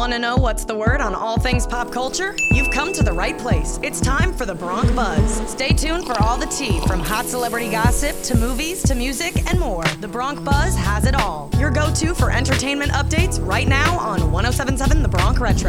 Want to know what's the word on all things pop culture? You've come to the right place. It's time for the Bronc Buzz. Stay tuned for all the tea from hot celebrity gossip to movies to music and more. The Bronc Buzz has it all. Your go to for entertainment updates right now on 1077 The Bronc Retro.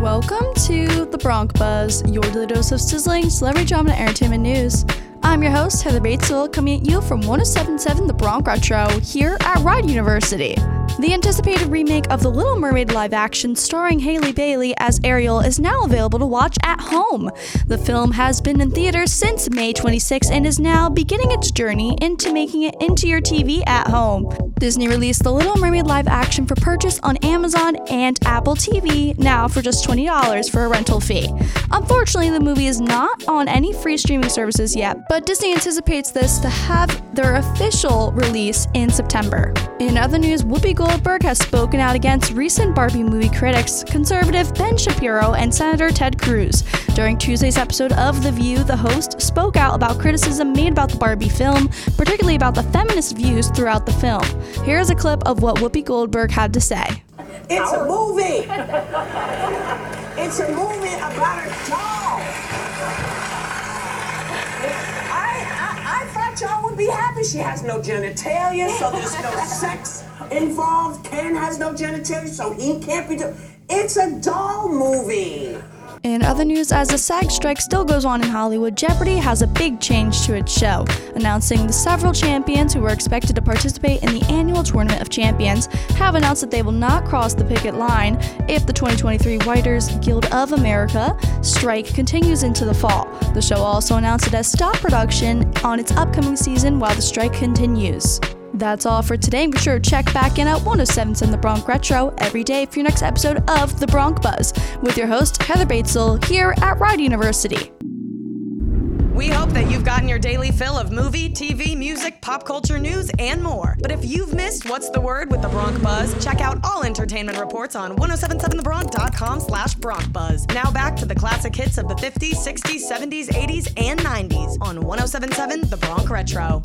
Welcome to the Bronc Buzz, your daily dose of sizzling celebrity drama and entertainment news. I'm your host, Heather Batezel, coming at you from 1077 The Bronc Retro here at Rider University. The anticipated remake of The Little Mermaid live action starring Halle Bailey as Ariel is now available to watch at home. The film has been in theaters since May 26 and is now beginning its journey into making it into your TV at home. Disney released The Little Mermaid live action for purchase on Amazon and Apple TV now for just $20 for a rental fee. Unfortunately, the movie is not on any free streaming services yet, but Disney anticipates this to have their official release in September. In other news, Whoopi Goldberg has spoken out against recent Barbie movie critics, conservative Ben Shapiro and Senator Ted Cruz. During Tuesday's episode of The View, the host spoke out about criticism made about the Barbie film, particularly about the feminist views throughout the film. Here's a clip of what Whoopi Goldberg had to say. It's a movie. It's a movie about a doll. I, I, I thought y'all would be happy. She has no genitalia, so there's no sex involved. Ken has no genitalia, so he can't be. Do- it's a doll movie. In other news, as the SAG strike still goes on in Hollywood, Jeopardy has a big change to its show, announcing the several champions who were expected to participate in the annual Tournament of Champions have announced that they will not cross the picket line if the 2023 Writers Guild of America strike continues into the fall. The show also announced it has stopped production on its upcoming season while the strike continues. That's all for today. Be sure to check back in at 1077 The Bronc Retro every day for your next episode of The Bronc Buzz with your host, Heather Batezel, here at Rider University. We hope that you've gotten your daily fill of movie, TV, music, pop culture news, and more. But if you've missed What's the Word with the Bronc Buzz, check out all entertainment reports on 1077thebronc.com slash Bronc Buzz. Now back to the classic hits of the 50s, 60s, 70s, 80s, and 90s on 1077 The Bronc Retro.